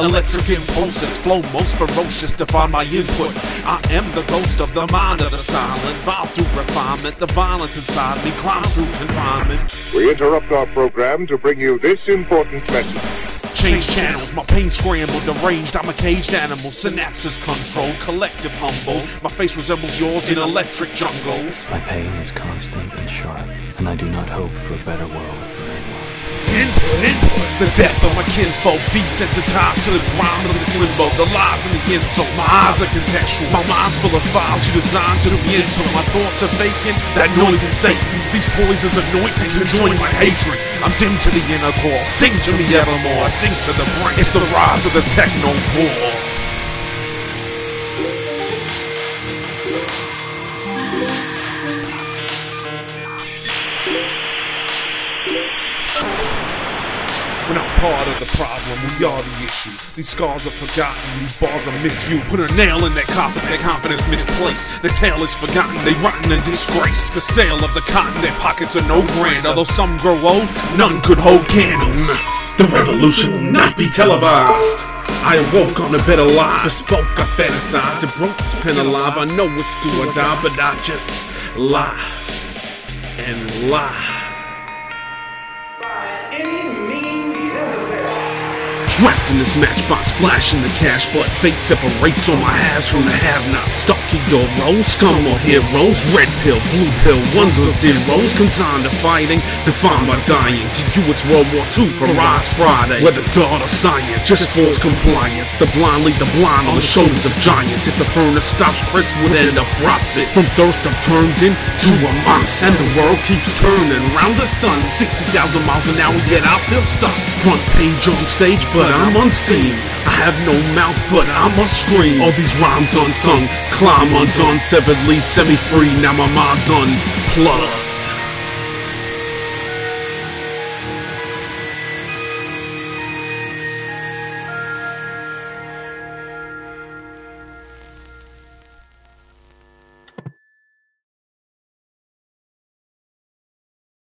Electric impulses flow most ferocious to find my input. I am the ghost of the mind of the silent. Vile through refinement, the violence inside me climbs through confinement. We interrupt our program to bring you this important message. Change channels, my pain scrambled, deranged. I'm a caged animal, synapses controlled, collective humble. My face resembles yours in electric jungles. My pain is constant and sharp, and I do not hope for a better world for anyone. Input, input. The death of my kinfolk, desensitized to the grind of this limbo, the lies and the insult. My eyes are contextual, my mind's full of files you designed to be into. My thoughts are vacant, that noise is Satan's. These poisons anoint and conjoin my hatred. I'm dim to the inner core, sing to me evermore, sing to the brain. It's the rise of the techno war. We're not part of the problem, we are the issue. These scars are forgotten, these bars are misused. Put a nail in that coffin, their confidence misplaced. The tale is forgotten, they rotten and disgraced. The sale of the cotton, their pockets are no grand. Although some grow old, none could hold candles. The revolution will not be televised. I awoke on a better life. Bespoke, I fantasized. I broke this pen alive. I know it's do or die, but I just lie and lie. Trapped in this matchbox, flashing the cash, but fate separates all my halves from the have-nots. Stalking your roles, scum or heroes, red pill, blue pill, ones or zeros, consigned to fighting, defined by dying. To you, it's World War II for Rise Friday. Whether God or science, just force compliance. The blind lead the blind on the shoulders of giants. If the furnace stops, Chris would end up frostbit. From thirst, I'm turned into a monster, and the world keeps turning round the sun. 60,000 miles an hour, yet I feel stuck. Front page on stage, but I'm unseen. I have no mouth, but I must scream. All these rhymes unsung, climb undone, severed lead, set me free. Now my mind's unplugged.